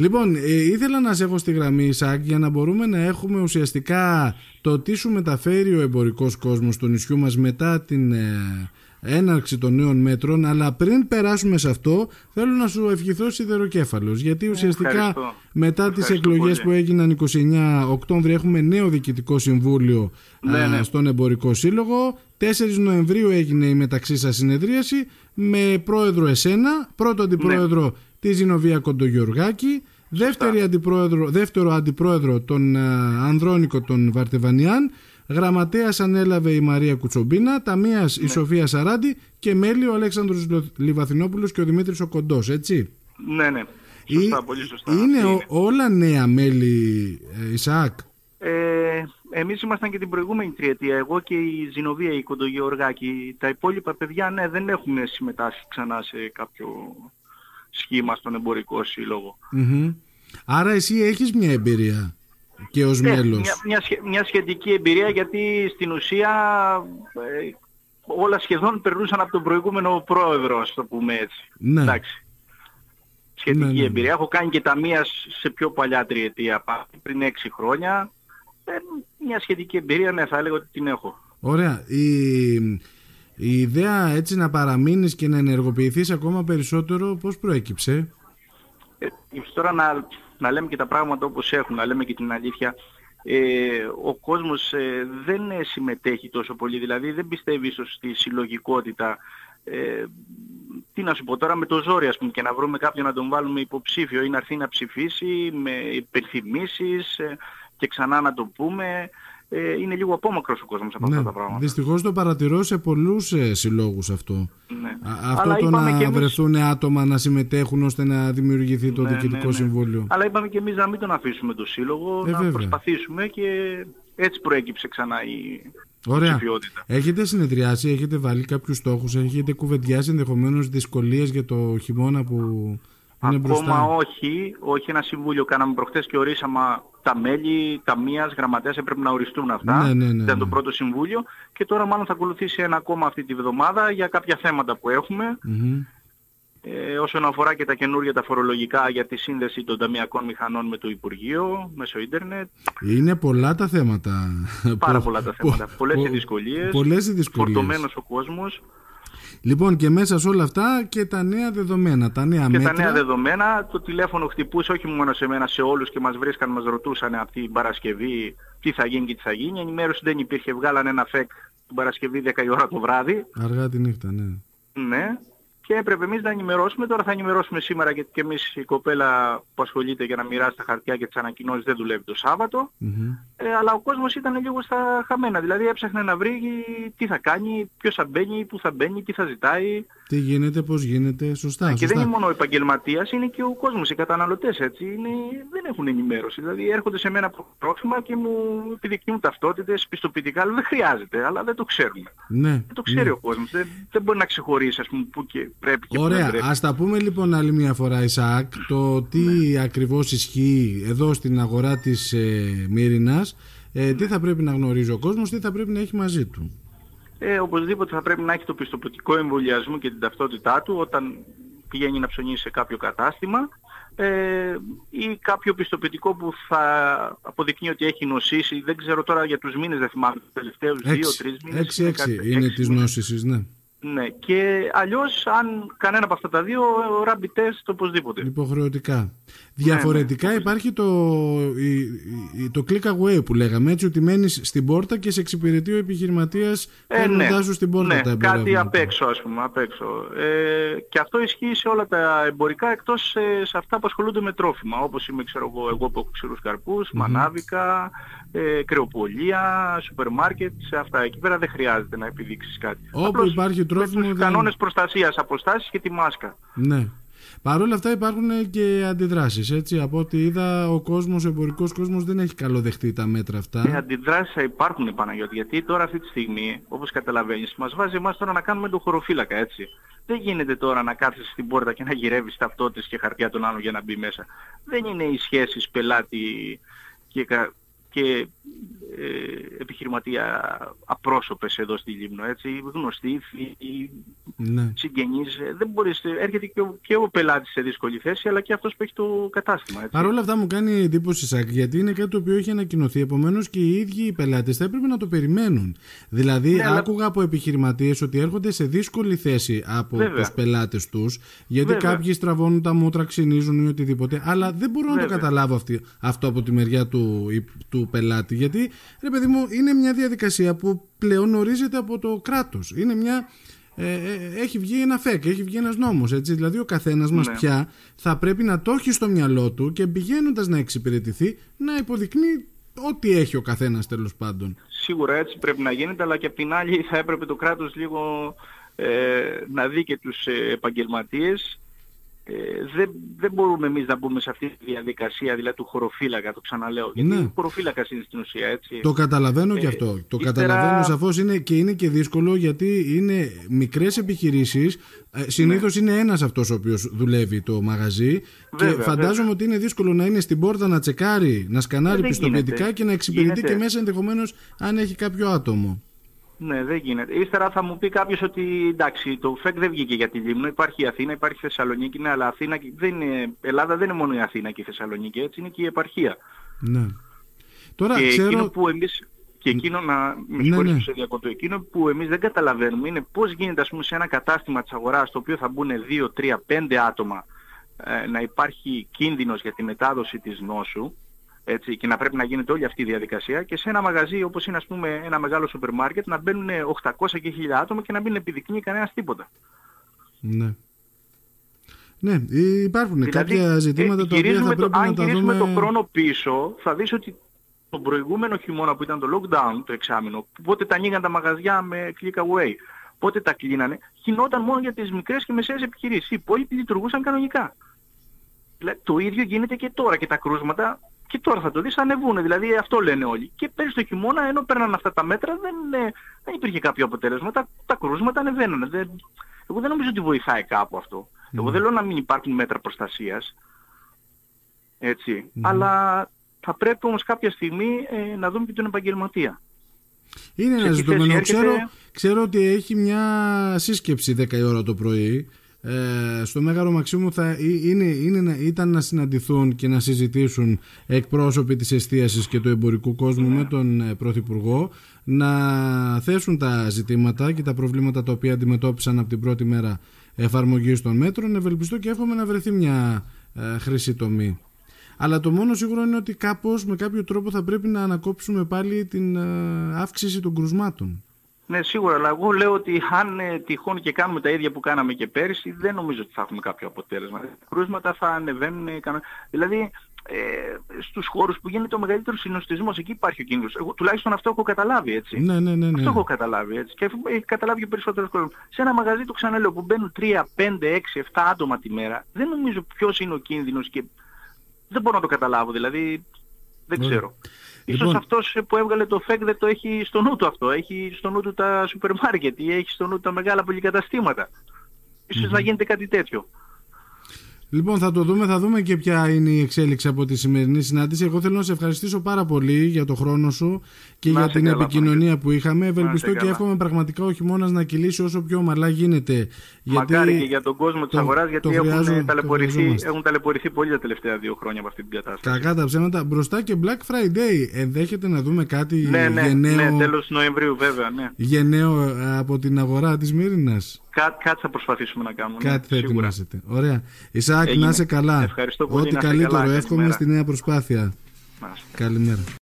Λοιπόν, ε, ήθελα να σε έχω στη γραμμή, Ισάκ, για να μπορούμε να έχουμε ουσιαστικά το τι σου μεταφέρει ο εμπορικός κόσμος στο νησιού μας μετά την ε, έναρξη των νέων μέτρων, αλλά πριν περάσουμε σε αυτό, θέλω να σου ευχηθώ σιδεροκέφαλος, γιατί ουσιαστικά μετά τις εκλογές που έγιναν 29 Οκτώβρη έχουμε νέο διοικητικό συμβούλιο ναι, ναι. στον Εμπορικό Σύλλογο. 4 Νοεμβρίου έγινε η μεταξύ σας συνεδρίαση με πρόεδρο εσένα, πρώτο αντιπρόεδρο ναι. Τη Ζηνοβία Κοντογιοργάκη, δεύτερη αντιπρόεδρο, δεύτερο αντιπρόεδρο τον Ανδρώνικο τον Βαρτεβανιάν, Γραμματέας ανέλαβε η Μαρία Κουτσομπίνα, ταμείας η Σοφία Σαράντη και μέλη ο Αλέξανδρος Λιβαθινόπουλος και ο Δημήτρης ο Κοντός, έτσι. Ναι, ναι. Σωστά, πολύ σωστά. Είναι, όλα νέα μέλη, ε, Ισαάκ; Ε, εμείς ήμασταν και την προηγούμενη τριετία, εγώ και η Ζηνοβία, η Κοντογεωργάκη. Τα υπόλοιπα παιδιά, ναι, δεν έχουν συμμετάσχει ξανά σε κάποιο σχήμα στον εμπορικό Άρα εσύ έχεις μια εμπειρία και ως ναι, μέλος. Μια, μια, μια, σχετική εμπειρία γιατί στην ουσία ε, όλα σχεδόν περνούσαν από τον προηγούμενο πρόεδρο, ας το πούμε έτσι. Ναι. Εντάξει. Σχετική Ναι, ναι, ναι. εμπειρία. Έχω κάνει και ταμεία σε πιο παλιά τριετία, πριν έξι χρόνια. Ε, μια σχετική εμπειρία, ναι, θα έλεγα ότι την έχω. Ωραία. Η, η ιδέα έτσι να παραμείνεις και να ενεργοποιηθείς ακόμα περισσότερο πώς προέκυψε; Ε, τώρα να, να λέμε και τα πράγματα όπως έχουν, να λέμε και την αλήθεια. Ε, ο κόσμος ε, δεν ε, συμμετέχει τόσο πολύ, δηλαδή δεν πιστεύει ίσως στη συλλογικότητα. Ε, τι να σου πω τώρα με το ζόρι ας πούμε και να βρούμε κάποιον να τον βάλουμε υποψήφιο ή να έρθει να ψηφίσει με υπενθυμίσεις ε, και ξανά να το πούμε. Ε, είναι λίγο απόμακρος ο κόσμος από αυτά τα πράγματα. Δυστυχώς το παρατηρώ σε πολλούς ε, συλλόγους αυτό. Ναι. Α, αυτό Αλλά το είπαμε να και εμείς- βρεθούν άτομα να συμμετέχουν ώστε να δημιουργηθεί το Ναι, διοικητικό ναι, ναι. συμβούλιο. Αλλά είπαμε και εμείς να μην τον αφήσουμε το σύλλογο, Ε, να βέβαια. προσπαθήσουμε και έτσι προέκυψε ξανά η Ωραία. ψηφιότητα. Έχετε συνεδριάσει, έχετε βάλει κάποιους στόχους, έχετε κουβεντιάσει ενδεχομένως δυσκολίες για το χειμώνα που είναι Ακόμα μπροστά. όχι, όχι ένα συμβούλιο κάναμε προχτές και ορίσαμε τα μέλη, ταμείας, γραμματέας έπρεπε να οριστούν αυτά. Ναι, ναι, ναι, Ήταν το ναι. πρώτο συμβούλιο και τώρα μάλλον θα ακολουθήσει ένα ακόμα αυτή τη βδομάδα για κάποια θέματα που έχουμε. Μμμ. Ε, όσον αφορά και τα καινούργια τα φορολογικά για τη σύνδεση των ταμιακών μηχανών με το Υπουργείο, μέσω ίντερνετ. Είναι πολλά τα θέματα. Πάρα Πο- πολλά τα πο- θέματα. Πολλές οι πο- δυσκολίες. Πολλές οι δυσκολίες. Φορτωμένος ο κόσμος. Λοιπόν και μέσα σε όλα αυτά και τα νέα δεδομένα, τα νέα Και μέτρα. τα νέα δεδομένα, το τηλέφωνο χτυπούσε όχι μόνο σε μένα, σε όλους και μας βρίσκαν, μας ρωτούσαν αυτή την Παρασκευή τι θα γίνει και τι θα γίνει. Η ενημέρωση δεν υπήρχε, βγάλανε ένα φεκ την Παρασκευή 10 η ώρα το βράδυ. Αργά τη νύχτα, ναι. Ναι. Και έπρεπε εμείς να ενημερώσουμε. Τώρα θα ενημερώσουμε σήμερα γιατί και εμείς η κοπέλα που ασχολείται για να μοιράσει τα χαρτιά και τις ανακοινώσεις δεν δουλεύει το Σάββατο. Μμμ. Ε, αλλά ο κόσμος ήταν λίγο στα χαμένα. Δηλαδή έψαχνε να βρει τι θα κάνει, ποιος θα μπαίνει, πού θα μπαίνει, τι θα ζητάει. Τι γίνεται, πώς γίνεται, σωστά. και δεν σωστά. είναι μόνο ο επαγγελματίας, είναι και ο κόσμος, οι καταναλωτές έτσι. Είναι, δεν έχουν ενημέρωση. Δηλαδή έρχονται σε μένα πρόθυμα και μου επιδεικνύουν ταυτότητες, πιστοποιητικά, αλλά δεν χρειάζεται, αλλά δεν το ξέρουμε. Ναι, Δεν το ξέρει ναι. ο κόσμος. Δεν, δεν μπορεί να ξεχωρίσει ας πούμε πού και πρέπει και πού δεν Ωραία, πρέπει. ας τα πούμε λοιπόν άλλη μια φορά Ισαάκ το τι Ναι. ακριβώς ισχύει εδώ στην αγορά της ε, Μύρινας ε, τι θα πρέπει να γνωρίζει ο κόσμος, τι θα πρέπει να έχει μαζί του. Ε, οπωσδήποτε θα πρέπει να έχει το πιστοποιητικό εμβολιασμού και την ταυτότητά του όταν πηγαίνει να ψωνίσει σε κάποιο κατάστημα ε, ή κάποιο πιστοποιητικό που θα αποδεικνύει ότι έχει νοσήσει. Δεν ξέρω τώρα για τους μήνες, δεν θυμάμαι, τους τελευταίους δύο-τρεις μήνες. Έξι, είναι έξι κάτι- είναι έξι της μήνες. νόσησης, ναι. Ναι, και αλλιώς αν κανένα από αυτά τα δύο, ο rapid test οπωσδήποτε. Υποχρεωτικά. Διαφορετικά υπάρχει το, η- η- το click away που λέγαμε έτσι ότι μένεις στην πόρτα και σε εξυπηρετεί ο επιχειρηματίας Ε, φέρνοντάς σου στην πόρτα ναι, τα κάτι εμπορεύματα. απ' έξω ας πούμε, απ' έξω. Ε, και αυτό ισχύει σε όλα τα εμπορικά εκτός ε, σε αυτά που ασχολούνται με τρόφιμα, όπως είμαι ξέρω εγώ, εγώ που έχω ξηρούς καρπούς, μανάβικα, ε, κρεοπολία, σούπερ μάρκετ, σε αυτά. Εκεί πέρα δεν χρειάζεται να επιδείξεις κάτι. Όπου Απλώς υπάρχει με τρόφιμο τους δεν- κανόνες προστασίας, αποστάσεις και τη μάσκα. Ναι. Παρ' όλα αυτά υπάρχουν και αντιδράσεις, έτσι. Από ό,τι είδα, ο κόσμος, ο εμπορικός κόσμος δεν έχει καλοδεχτεί τα μέτρα Οι αυτά. αντιδράσεις θα υπάρχουν Παναγιώτη, γιατί τώρα αυτή τη στιγμή, όπως καταλαβαίνεις, μας βάζει εμάς τώρα να κάνουμε το χωροφύλακα, έτσι. Δεν γίνεται τώρα να κάθεσαι στην πόρτα και να γυρεύεις ταυτότητες και χαρτιά των άλλων για να μπει μέσα. Δεν είναι οι σχέσεις πελάτη και κα- και ε, επιχειρηματία απρόσωπες εδώ στη Λίμνο, έτσι, γνωστοί, φίλοι, ναι. συγγενείς. Ε, δεν μπορείς, έρχεται και ο, και ο πελάτης σε δύσκολη θέση, αλλά και αυτός που έχει το κατάστημα. Έτσι. Παρ' όλα αυτά μου κάνει εντύπωση, Σάκ, γιατί είναι κάτι το οποίο έχει ανακοινωθεί. Επομένως και οι ίδιοι οι πελάτες θα έπρεπε να το περιμένουν. Δηλαδή, ναι, άκουγα από επιχειρηματίες ότι έρχονται σε δύσκολη θέση από Βέβαια. τους πελάτες τους, γιατί Βέβαια. κάποιοι στραβώνουν τα μούτρα, ξυνίζουν ή οτιδήποτε, αλλά δεν μπορώ Βέβαια. να το καταλάβω αυτή, αυτό από τη μεριά του, του πελάτη, γιατί ρε παιδί μου, είναι μια διαδικασία που πλέον ορίζεται από το κράτος. Είναι μια... Ε, ε, έχει βγει ένα ΦΕΚ, έχει βγει ένας νόμος, έτσι. Δηλαδή ο καθένας μας ναι. πια θα πρέπει να το έχει στο μυαλό του και πηγαίνοντας να εξυπηρετηθεί να υποδεικνύει ό,τι έχει ο καθένας τέλος πάντων. Σίγουρα έτσι πρέπει να γίνεται, αλλά και απ' την άλλη θα έπρεπε το κράτος λίγο ε, να δει και τους ε, επαγγελματίες ε, δεν, δεν μπορούμε εμείς να μπούμε σε αυτή τη διαδικασία δηλαδή του χωροφύλακα, το ξαναλέω. Γιατί ναι. χωροφύλακας είναι στην ουσία, έτσι. Το καταλαβαίνω και ε, αυτό. Το καταλαβαίνω σαφώς είναι και είναι και δύσκολο γιατί είναι μικρές επιχειρήσεις. Ε, συνήθως ναι. είναι ένας αυτός ο οποίος δουλεύει το μαγαζί βέβαια, και φαντάζομαι βέβαια. ότι είναι δύσκολο να είναι στην πόρτα να τσεκάρει, να σκανάρει πιστοποιητικά και να εξυπηρετεί και μέσα ενδεχομένως αν έχει κάποιο άτομο. Ναι, δεν γίνεται. Ύστερα θα μου πει κάποιος ότι εντάξει, το ΦΕΚ δεν βγήκε για τη Λίμνο, υπάρχει η Αθήνα, υπάρχει η Θεσσαλονίκη, ναι, αλλά Αθήνα δεν είναι, Ελλάδα δεν είναι μόνο η Αθήνα και η Θεσσαλονίκη, έτσι είναι και η επαρχία. Ναι. Τώρα, και ξέρω... εκείνο που εμείς, και εκείνο να, με ναι, ναι. σε διακοπή, εκείνο που εμείς δεν καταλαβαίνουμε είναι πώς γίνεται ας πούμε σε ένα κατάστημα της αγοράς, στο οποίο θα μπουν 2, 3, 5 άτομα, ε, να υπάρχει κίνδυνος για τη μετάδοση της νόσου, έτσι, και να πρέπει να γίνεται όλη αυτή η διαδικασία και σε ένα μαγαζί όπως είναι ας πούμε ένα μεγάλο σούπερ μάρκετ να μπαίνουν 800 και 1000 άτομα και να μην επιδεικνύει κανένας τίποτα. Ναι. Ναι, υπάρχουν δηλαδή, κάποια ζητήματα τα οποία θα πρέπει το, να τα δούμε... Αν το χρόνο πίσω θα δεις ότι τον προηγούμενο χειμώνα που ήταν το lockdown, το εξάμεινο, πότε τα ανοίγαν τα μαγαζιά με click away, πότε τα κλείνανε, γινόταν μόνο για τις μικρές και μεσαίες επιχειρήσεις. Οι υπόλοιποι λειτουργούσαν κανονικά. Δηλαδή, το ίδιο γίνεται και τώρα και τα κρούσματα και τώρα θα το δεις ανεβούν, δηλαδή αυτό λένε όλοι. Και πέρυσι το χειμώνα ενώ παίρναν αυτά τα μέτρα δεν, ε, δεν υπήρχε κάποιο αποτέλεσμα. Τα, τα κρούσματα ανεβαίνουν. Δεν, εγώ δεν νομίζω ότι βοηθάει κάπου αυτό. Εγώ ναι. δεν λέω να μην υπάρχουν μέτρα προστασίας. Έτσι. Ναι. Αλλά θα πρέπει όμως κάποια στιγμή ε, να δούμε και τον επαγγελματία. Είναι ένα ζητούμενο. Ξέρω, ξέρω ότι έχει μια σύσκεψη 10 η ώρα το πρωί ε, στο Μέγαρο Μαξίμου θα είναι, είναι, ήταν να συναντηθούν και να συζητήσουν εκπρόσωποι της εστίασης και του εμπορικού κόσμου με τον ε, Πρωθυπουργό να θέσουν τα ζητήματα και τα προβλήματα τα οποία αντιμετώπισαν από την πρώτη μέρα εφαρμογής των μέτρων. Ευελπιστώ και εύχομαι να βρεθεί μια ε, χρυσή τομή. Αλλά το μόνο σίγουρο είναι ότι κάπως με κάποιο τρόπο θα πρέπει να ανακόψουμε πάλι την ε, αύξηση των κρουσμάτων ναι, σίγουρα, αλλά εγώ λέω ότι αν ε, τυχόν και κάνουμε τα ίδια που κάναμε και πέρυσι, δεν νομίζω ότι θα έχουμε κάποιο αποτέλεσμα. Τα κρούσματα θα ανεβαίνουν. Ε, δηλαδή, ε, στους χώρους που γίνεται ο μεγαλύτερος συνοστισμός, εκεί υπάρχει ο κίνδυνος. Εγώ τουλάχιστον αυτό έχω καταλάβει, έτσι. Ναι, ναι, ναι, ναι. Αυτό έχω καταλάβει, έτσι. Και έχει καταλάβει και περισσότερος κόσμος. Σε ένα μαγαζί, το ξαναλέω, που μπαίνουν 3, 5, 6, 7 άτομα τη μέρα, δεν νομίζω ποιος είναι ο κίνδυνος και δεν μπορώ να το καταλάβω, δηλαδή δεν ξέρω. Ίσως λοιπόν... αυτός που έβγαλε το ΦΕΚ δεν το έχει στο νου του αυτό. Έχει στο νου του τα σούπερ μάρκετ ή έχει στο νου του τα μεγάλα πολυκαταστήματα. να γίνεται κάτι τέτοιο. Λοιπόν, θα το δούμε, θα δούμε και ποια είναι η εξέλιξη από τη σημερινή συνάντηση. Εγώ θέλω να σε ευχαριστήσω πάρα πολύ για το χρόνο σου και για την επικοινωνία που είχαμε. Ευελπιστώ και εύχομαι πραγματικά ο χειμώνα να κυλήσει όσο πιο ομαλά γίνεται. Γιατί Μακάρι και για τον κόσμο της αγοράς, γιατί έχουν, ταλαιπωρηθεί, έχουν ταλαιπωρηθεί πολύ τα τελευταία δύο χρόνια από αυτή την κατάσταση. Κακά τα ψέματα. Μπροστά και Black Friday. Ενδέχεται να δούμε κάτι ναι, ναι, γενναίο. Ναι, τέλος Νοεμβρίου, βέβαια. Ναι. Γενναίο ε, από την αγορά της Μύρινας. Κά, κάτι θα προσπαθήσουμε να κάνουμε. Ναι, κάτι θα ετοιμάσετε. Ωραία. Ισάκ, να είσαι καλά. Ευχαριστώ πολύ. Ό,τι καλύτερο εύχομαι στη νέα προσπάθεια. Καλημέρα.